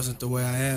wasn't the way I am.